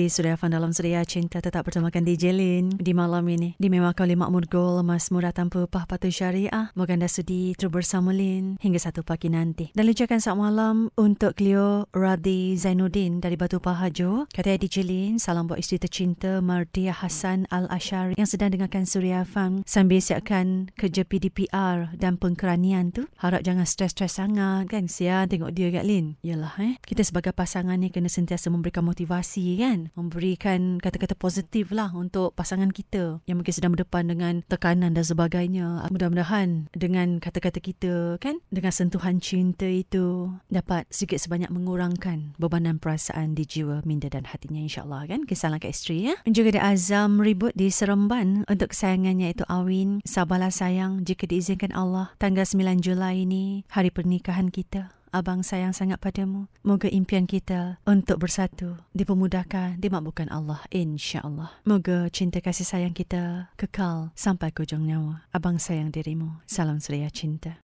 di Suria Fan dalam Suria Cinta tetap bertemakan di Jelin di malam ini. Dimewakan oleh Makmur Gol, Mas Murah Tanpa Pah Patuh Syariah. Moga anda sudi terus bersama Lin hingga satu pagi nanti. Dan lucakan saat malam untuk Cleo Radhi Zainuddin dari Batu Pahajo. Kata di Jelin, salam buat isteri tercinta Mardia Hassan Al-Ashari yang sedang dengarkan Suria Fan sambil siapkan kerja PDPR dan pengkeranian tu. Harap jangan stres-stres sangat kan. Sia tengok dia kat Lin. Yalah eh. Kita sebagai pasangan ni kena sentiasa memberikan motivasi kan memberikan kata-kata positif lah untuk pasangan kita yang mungkin sedang berdepan dengan tekanan dan sebagainya. Mudah-mudahan dengan kata-kata kita kan dengan sentuhan cinta itu dapat sedikit sebanyak mengurangkan bebanan perasaan di jiwa minda dan hatinya insyaAllah kan? Kisah langkah isteri ya? Juga ada Azam ribut di Seremban untuk kesayangannya itu Awin. Sabarlah sayang jika diizinkan Allah. Tanggal 9 Julai ini hari pernikahan kita Abang sayang sangat padamu. Moga impian kita untuk bersatu dipermudahkan, dimakbulkan Allah insya-Allah. Moga cinta kasih sayang kita kekal sampai ke ujung nyawa. Abang sayang dirimu. Salam suria cinta.